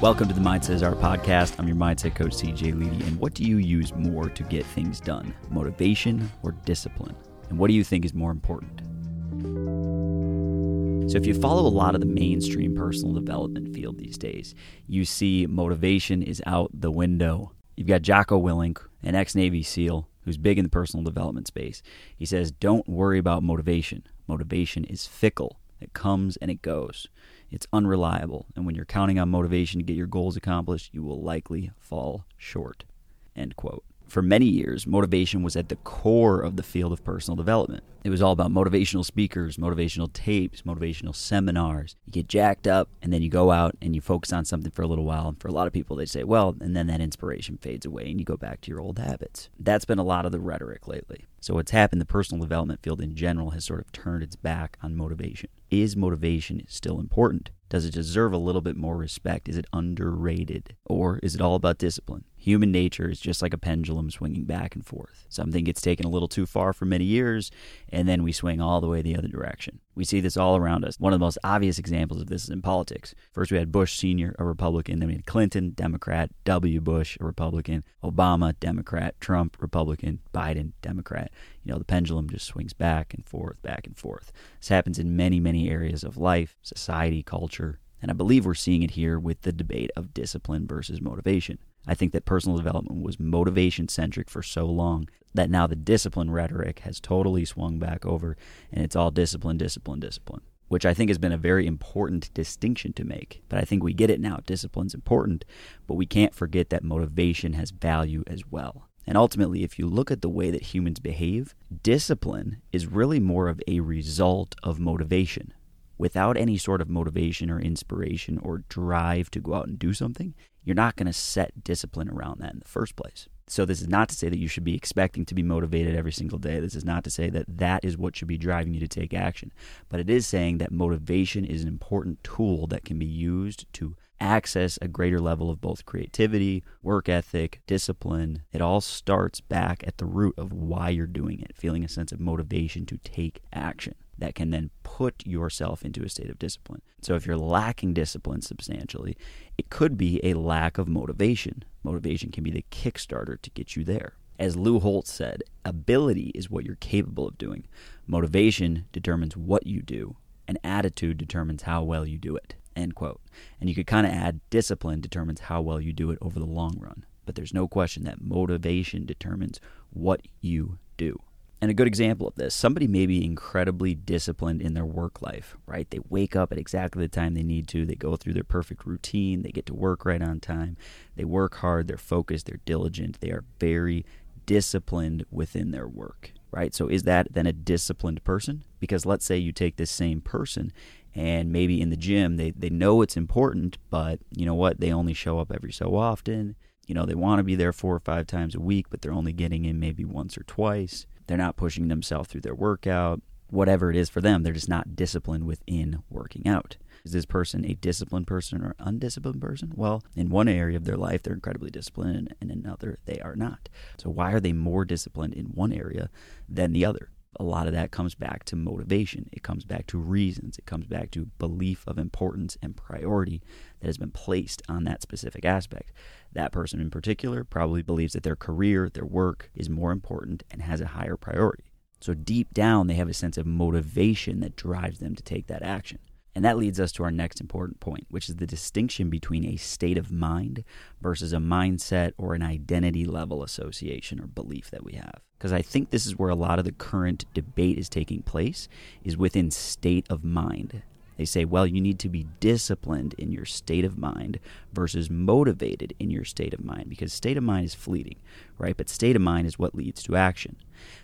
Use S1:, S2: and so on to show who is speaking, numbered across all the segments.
S1: Welcome to the Mindset Art podcast. I'm your mindset coach, CJ Ledy. And what do you use more to get things done, motivation or discipline? And what do you think is more important? So, if you follow a lot of the mainstream personal development field these days, you see motivation is out the window. You've got Jocko Willink, an ex Navy SEAL who's big in the personal development space. He says, Don't worry about motivation. Motivation is fickle, it comes and it goes. It's unreliable, and when you're counting on motivation to get your goals accomplished, you will likely fall short. End quote. For many years, motivation was at the core of the field of personal development. It was all about motivational speakers, motivational tapes, motivational seminars. You get jacked up, and then you go out and you focus on something for a little while. And for a lot of people, they say, well, and then that inspiration fades away and you go back to your old habits. That's been a lot of the rhetoric lately. So, what's happened, the personal development field in general has sort of turned its back on motivation. Is motivation still important? Does it deserve a little bit more respect? Is it underrated? Or is it all about discipline? Human nature is just like a pendulum swinging back and forth. Something gets taken a little too far for many years, and then we swing all the way the other direction. We see this all around us. One of the most obvious examples of this is in politics. First, we had Bush Sr., a Republican, then we had Clinton, Democrat, W. Bush, a Republican, Obama, Democrat, Trump, Republican, Biden, Democrat. You know, the pendulum just swings back and forth, back and forth. This happens in many, many areas of life, society, culture, and I believe we're seeing it here with the debate of discipline versus motivation. I think that personal development was motivation centric for so long that now the discipline rhetoric has totally swung back over and it's all discipline, discipline, discipline, which I think has been a very important distinction to make. But I think we get it now. Discipline's important, but we can't forget that motivation has value as well. And ultimately, if you look at the way that humans behave, discipline is really more of a result of motivation without any sort of motivation or inspiration or drive to go out and do something, you're not going to set discipline around that in the first place. So, this is not to say that you should be expecting to be motivated every single day. This is not to say that that is what should be driving you to take action. But it is saying that motivation is an important tool that can be used to access a greater level of both creativity, work ethic, discipline. It all starts back at the root of why you're doing it, feeling a sense of motivation to take action that can then put yourself into a state of discipline. So if you're lacking discipline substantially, it could be a lack of motivation. Motivation can be the kickstarter to get you there. As Lou Holtz said, ability is what you're capable of doing. Motivation determines what you do, and attitude determines how well you do it. End quote. And you could kind of add discipline determines how well you do it over the long run. But there's no question that motivation determines what you do. And a good example of this, somebody may be incredibly disciplined in their work life, right? They wake up at exactly the time they need to. They go through their perfect routine. They get to work right on time. They work hard. They're focused. They're diligent. They are very disciplined within their work, right? So is that then a disciplined person? Because let's say you take this same person and maybe in the gym they, they know it's important, but you know what? They only show up every so often. You know, they want to be there four or five times a week, but they're only getting in maybe once or twice they're not pushing themselves through their workout. Whatever it is for them, they're just not disciplined within working out. Is this person a disciplined person or undisciplined person? Well, in one area of their life, they're incredibly disciplined, and in another, they are not. So, why are they more disciplined in one area than the other? A lot of that comes back to motivation. It comes back to reasons. It comes back to belief of importance and priority that has been placed on that specific aspect. That person in particular probably believes that their career, their work is more important and has a higher priority. So deep down, they have a sense of motivation that drives them to take that action. And that leads us to our next important point, which is the distinction between a state of mind versus a mindset or an identity level association or belief that we have. Because I think this is where a lot of the current debate is taking place, is within state of mind. They say, well, you need to be disciplined in your state of mind versus motivated in your state of mind because state of mind is fleeting, right? But state of mind is what leads to action.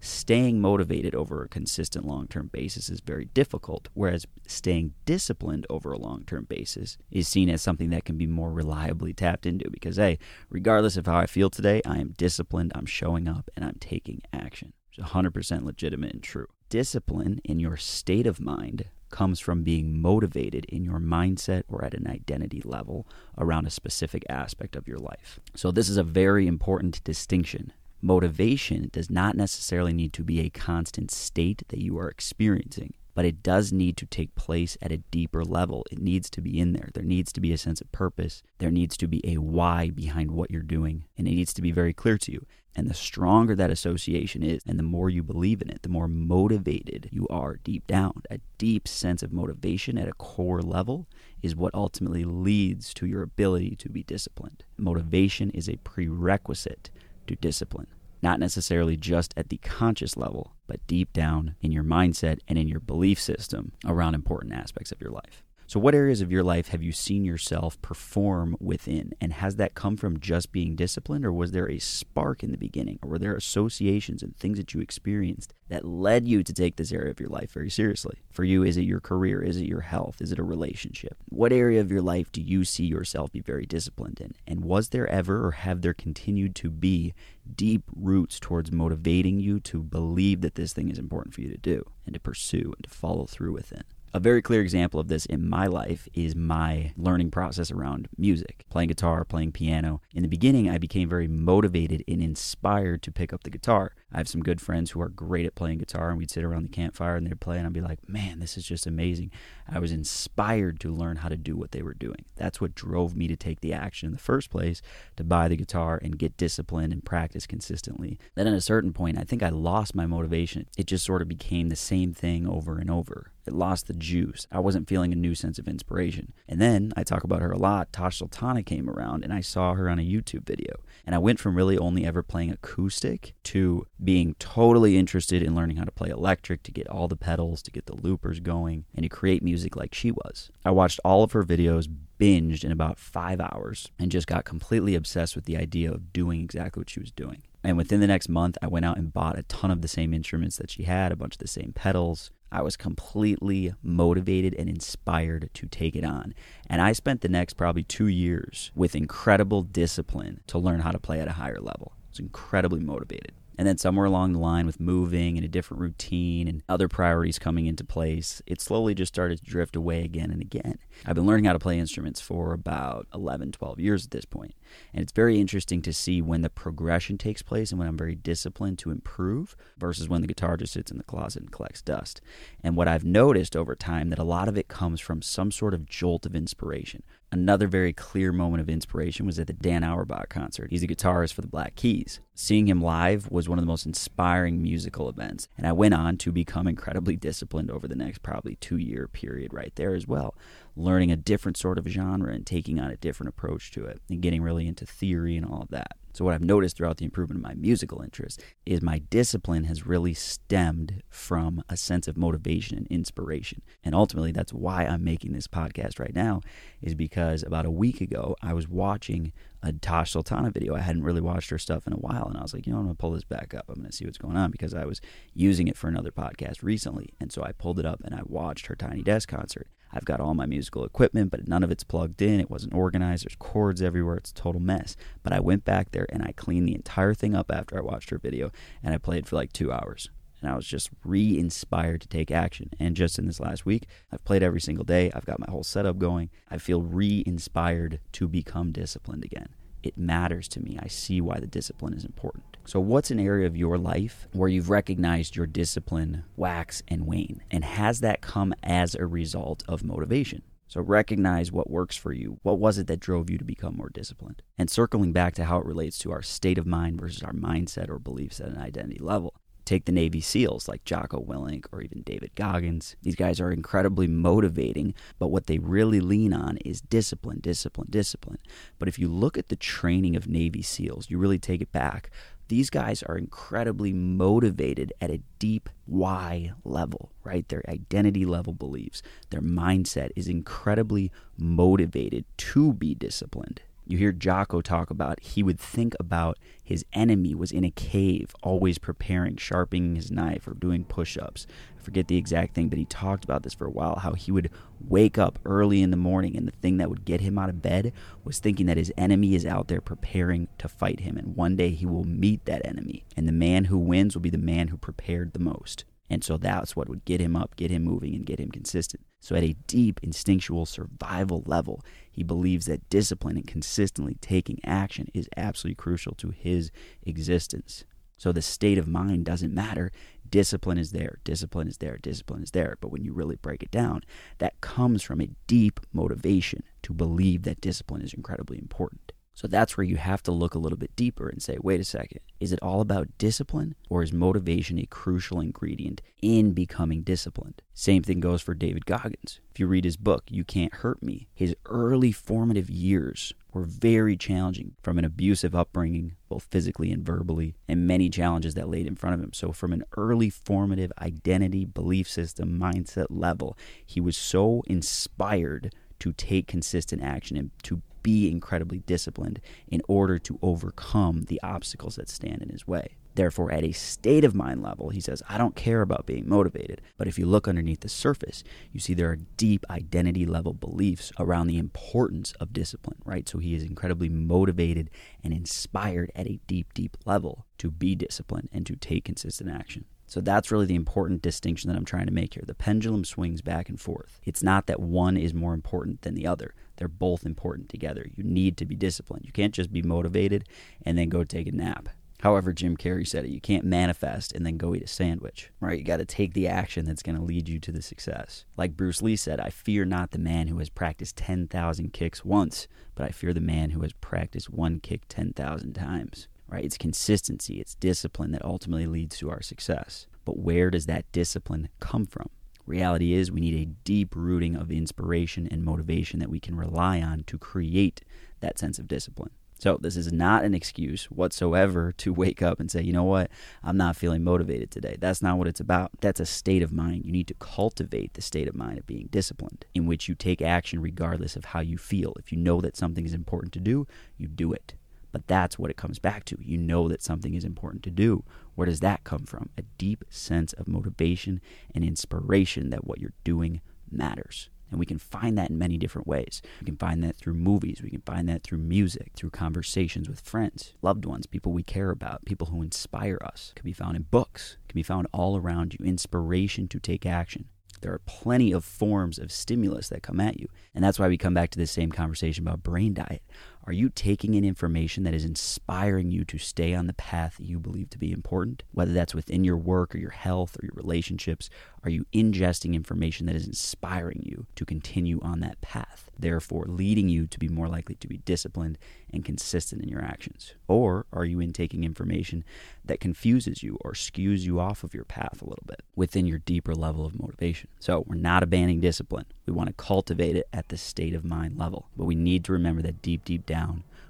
S1: Staying motivated over a consistent long term basis is very difficult, whereas staying disciplined over a long term basis is seen as something that can be more reliably tapped into because, hey, regardless of how I feel today, I am disciplined, I'm showing up, and I'm taking action. It's 100% legitimate and true. Discipline in your state of mind comes from being motivated in your mindset or at an identity level around a specific aspect of your life. So, this is a very important distinction. Motivation does not necessarily need to be a constant state that you are experiencing, but it does need to take place at a deeper level. It needs to be in there. There needs to be a sense of purpose. There needs to be a why behind what you're doing, and it needs to be very clear to you. And the stronger that association is, and the more you believe in it, the more motivated you are deep down. A deep sense of motivation at a core level is what ultimately leads to your ability to be disciplined. Motivation is a prerequisite to discipline not necessarily just at the conscious level, but deep down in your mindset and in your belief system around important aspects of your life. So, what areas of your life have you seen yourself perform within? And has that come from just being disciplined, or was there a spark in the beginning? Or were there associations and things that you experienced that led you to take this area of your life very seriously? For you, is it your career? Is it your health? Is it a relationship? What area of your life do you see yourself be very disciplined in? And was there ever, or have there continued to be, deep roots towards motivating you to believe that this thing is important for you to do and to pursue and to follow through within? A very clear example of this in my life is my learning process around music, playing guitar, playing piano. In the beginning, I became very motivated and inspired to pick up the guitar. I have some good friends who are great at playing guitar, and we'd sit around the campfire and they'd play, and I'd be like, man, this is just amazing. I was inspired to learn how to do what they were doing. That's what drove me to take the action in the first place to buy the guitar and get disciplined and practice consistently. Then at a certain point, I think I lost my motivation. It just sort of became the same thing over and over. It lost the juice. I wasn't feeling a new sense of inspiration. And then I talk about her a lot. Tash Sultana came around and I saw her on a YouTube video. And I went from really only ever playing acoustic to being totally interested in learning how to play electric, to get all the pedals, to get the loopers going, and to create music like she was. I watched all of her videos, binged in about five hours, and just got completely obsessed with the idea of doing exactly what she was doing. And within the next month, I went out and bought a ton of the same instruments that she had, a bunch of the same pedals, I was completely motivated and inspired to take it on. And I spent the next probably two years with incredible discipline to learn how to play at a higher level. I was incredibly motivated. And then somewhere along the line, with moving and a different routine and other priorities coming into place, it slowly just started to drift away again and again. I've been learning how to play instruments for about 11, 12 years at this point. And it's very interesting to see when the progression takes place and when I'm very disciplined to improve versus when the guitar just sits in the closet and collects dust. And what I've noticed over time that a lot of it comes from some sort of jolt of inspiration. Another very clear moment of inspiration was at the Dan Auerbach concert. He's a guitarist for the Black Keys. Seeing him live was one of the most inspiring musical events, and I went on to become incredibly disciplined over the next probably two year period right there as well learning a different sort of genre and taking on a different approach to it and getting really into theory and all of that. So, what I've noticed throughout the improvement of my musical interest is my discipline has really stemmed from a sense of motivation and inspiration. And ultimately, that's why I'm making this podcast right now, is because about a week ago, I was watching a Tash Sultana video. I hadn't really watched her stuff in a while, and I was like, you know, I'm gonna pull this back up. I'm gonna see what's going on because I was using it for another podcast recently, and so I pulled it up and I watched her Tiny Desk concert. I've got all my musical equipment, but none of it's plugged in. It wasn't organized. There's cords everywhere. It's a total mess. But I went back there and I cleaned the entire thing up after I watched her video, and I played for like two hours. And I was just re inspired to take action. And just in this last week, I've played every single day. I've got my whole setup going. I feel re inspired to become disciplined again it matters to me. I see why the discipline is important. So, what's an area of your life where you've recognized your discipline wax and wane? And has that come as a result of motivation? So, recognize what works for you. What was it that drove you to become more disciplined? And circling back to how it relates to our state of mind versus our mindset or beliefs at an identity level. Take the Navy SEALs like Jocko Willink or even David Goggins. These guys are incredibly motivating, but what they really lean on is discipline, discipline, discipline. But if you look at the training of Navy SEALs, you really take it back. These guys are incredibly motivated at a deep why level, right? Their identity level beliefs, their mindset is incredibly motivated to be disciplined. You hear Jocko talk about he would think about his enemy was in a cave, always preparing, sharpening his knife or doing push ups. I forget the exact thing, but he talked about this for a while how he would wake up early in the morning and the thing that would get him out of bed was thinking that his enemy is out there preparing to fight him. And one day he will meet that enemy. And the man who wins will be the man who prepared the most. And so that's what would get him up, get him moving, and get him consistent. So, at a deep instinctual survival level, he believes that discipline and consistently taking action is absolutely crucial to his existence. So, the state of mind doesn't matter. Discipline is there, discipline is there, discipline is there. But when you really break it down, that comes from a deep motivation to believe that discipline is incredibly important. So that's where you have to look a little bit deeper and say, wait a second, is it all about discipline or is motivation a crucial ingredient in becoming disciplined? Same thing goes for David Goggins. If you read his book, You Can't Hurt Me, his early formative years were very challenging from an abusive upbringing, both physically and verbally, and many challenges that laid in front of him. So, from an early formative identity, belief system, mindset level, he was so inspired to take consistent action and to be incredibly disciplined in order to overcome the obstacles that stand in his way. Therefore, at a state of mind level, he says, I don't care about being motivated. But if you look underneath the surface, you see there are deep identity level beliefs around the importance of discipline, right? So he is incredibly motivated and inspired at a deep, deep level to be disciplined and to take consistent action. So that's really the important distinction that I'm trying to make here. The pendulum swings back and forth. It's not that one is more important than the other. They're both important together. You need to be disciplined. You can't just be motivated and then go take a nap. However, Jim Carrey said it, you can't manifest and then go eat a sandwich, right? You got to take the action that's going to lead you to the success. Like Bruce Lee said, I fear not the man who has practiced 10,000 kicks once, but I fear the man who has practiced one kick 10,000 times right? It's consistency, it's discipline that ultimately leads to our success. But where does that discipline come from? Reality is, we need a deep rooting of inspiration and motivation that we can rely on to create that sense of discipline. So, this is not an excuse whatsoever to wake up and say, you know what, I'm not feeling motivated today. That's not what it's about. That's a state of mind. You need to cultivate the state of mind of being disciplined, in which you take action regardless of how you feel. If you know that something is important to do, you do it. But that's what it comes back to. You know that something is important to do. Where does that come from? A deep sense of motivation and inspiration that what you're doing matters. And we can find that in many different ways. We can find that through movies. We can find that through music, through conversations with friends, loved ones, people we care about, people who inspire us. It can be found in books. It can be found all around you. Inspiration to take action. There are plenty of forms of stimulus that come at you. And that's why we come back to this same conversation about brain diet. Are you taking in information that is inspiring you to stay on the path you believe to be important? Whether that's within your work or your health or your relationships, are you ingesting information that is inspiring you to continue on that path, therefore leading you to be more likely to be disciplined and consistent in your actions? Or are you intaking information that confuses you or skews you off of your path a little bit within your deeper level of motivation? So we're not abandoning discipline. We want to cultivate it at the state of mind level. But we need to remember that deep, deep down,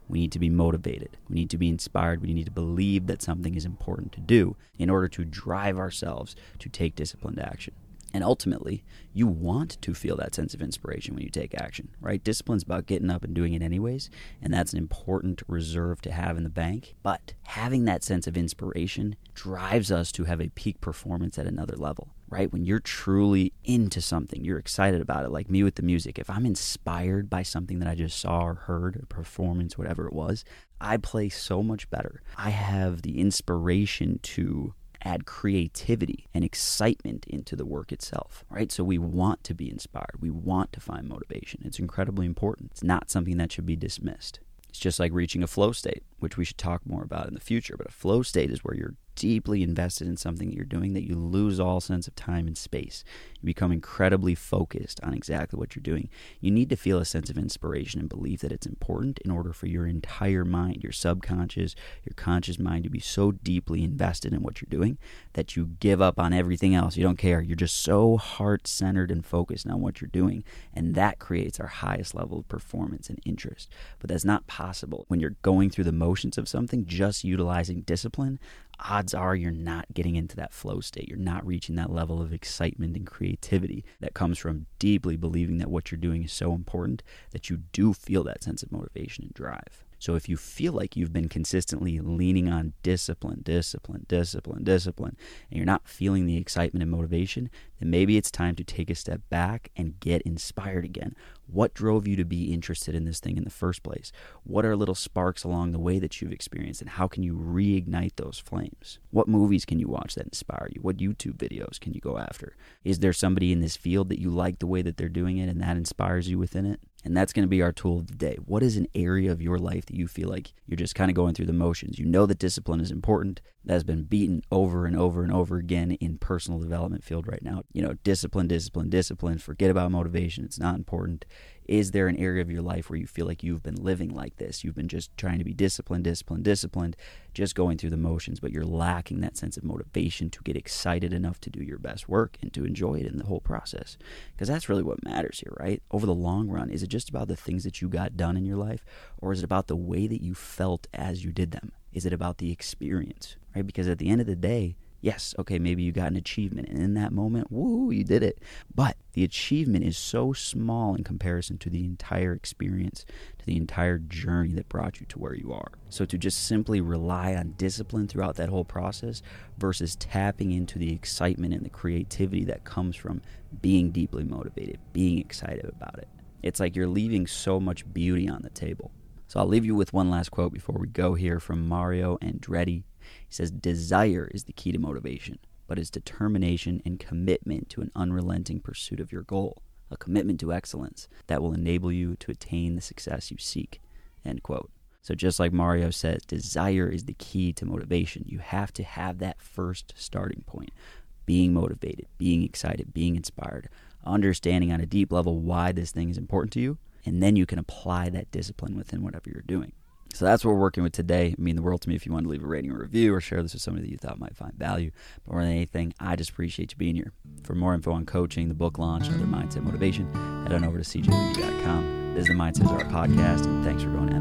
S1: we need to be motivated. We need to be inspired. We need to believe that something is important to do in order to drive ourselves to take disciplined action. And ultimately, you want to feel that sense of inspiration when you take action, right? Discipline's about getting up and doing it anyways, and that's an important reserve to have in the bank. But having that sense of inspiration drives us to have a peak performance at another level, right? When you're truly into something, you're excited about it, like me with the music. If I'm inspired by something that I just saw or heard, a performance, whatever it was, I play so much better. I have the inspiration to add creativity and excitement into the work itself, right? So we want to be inspired. We want to find motivation. It's incredibly important. It's not something that should be dismissed. It's just like reaching a flow state, which we should talk more about in the future. But a flow state is where you're deeply invested in something that you're doing that you lose all sense of time and space. You become incredibly focused on exactly what you're doing. You need to feel a sense of inspiration and believe that it's important in order for your entire mind, your subconscious, your conscious mind to be so deeply invested in what you're doing that you give up on everything else. You don't care. You're just so heart centered and focused on what you're doing. And that creates our highest level of performance and interest. But that's not possible when you're going through the motions of something, just utilizing discipline odds are you're not getting into that flow state. You're not reaching that level of excitement and creativity that comes from deeply believing that what you're doing is so important that you do feel that sense of motivation and drive. So if you feel like you've been consistently leaning on discipline, discipline, discipline, discipline, and you're not feeling the excitement and motivation, then maybe it's time to take a step back and get inspired again. What drove you to be interested in this thing in the first place? What are little sparks along the way that you've experienced, and how can you reignite those flames? What movies can you watch that inspire you? What YouTube videos can you go after? Is there somebody in this field that you like the way that they're doing it and that inspires you within it? And that's going to be our tool of the day. What is an area of your life that you feel like you're just kind of going through the motions? You know that discipline is important. That has been beaten over and over and over again in personal development field right now. You know, discipline, discipline, discipline. Forget about motivation. It's not important. Is there an area of your life where you feel like you've been living like this? You've been just trying to be disciplined, disciplined, disciplined, just going through the motions, but you're lacking that sense of motivation to get excited enough to do your best work and to enjoy it in the whole process. Because that's really what matters here, right? Over the long run, is it just about the things that you got done in your life, or is it about the way that you felt as you did them? Is it about the experience, right? Because at the end of the day, yes, okay, maybe you got an achievement. And in that moment, woo, you did it. But the achievement is so small in comparison to the entire experience, to the entire journey that brought you to where you are. So to just simply rely on discipline throughout that whole process versus tapping into the excitement and the creativity that comes from being deeply motivated, being excited about it. It's like you're leaving so much beauty on the table. So I'll leave you with one last quote before we go here from Mario Andretti. He says, Desire is the key to motivation, but it's determination and commitment to an unrelenting pursuit of your goal, a commitment to excellence that will enable you to attain the success you seek. End quote. So, just like Mario says, desire is the key to motivation. You have to have that first starting point being motivated, being excited, being inspired, understanding on a deep level why this thing is important to you, and then you can apply that discipline within whatever you're doing. So that's what we're working with today. I mean the world to me if you want to leave a rating or review or share this with somebody that you thought might find value. But more than anything, I just appreciate you being here. For more info on coaching, the book launch, and other mindset motivation, head on over to cjledy.com. This is the Mindset Art podcast, and thanks for going to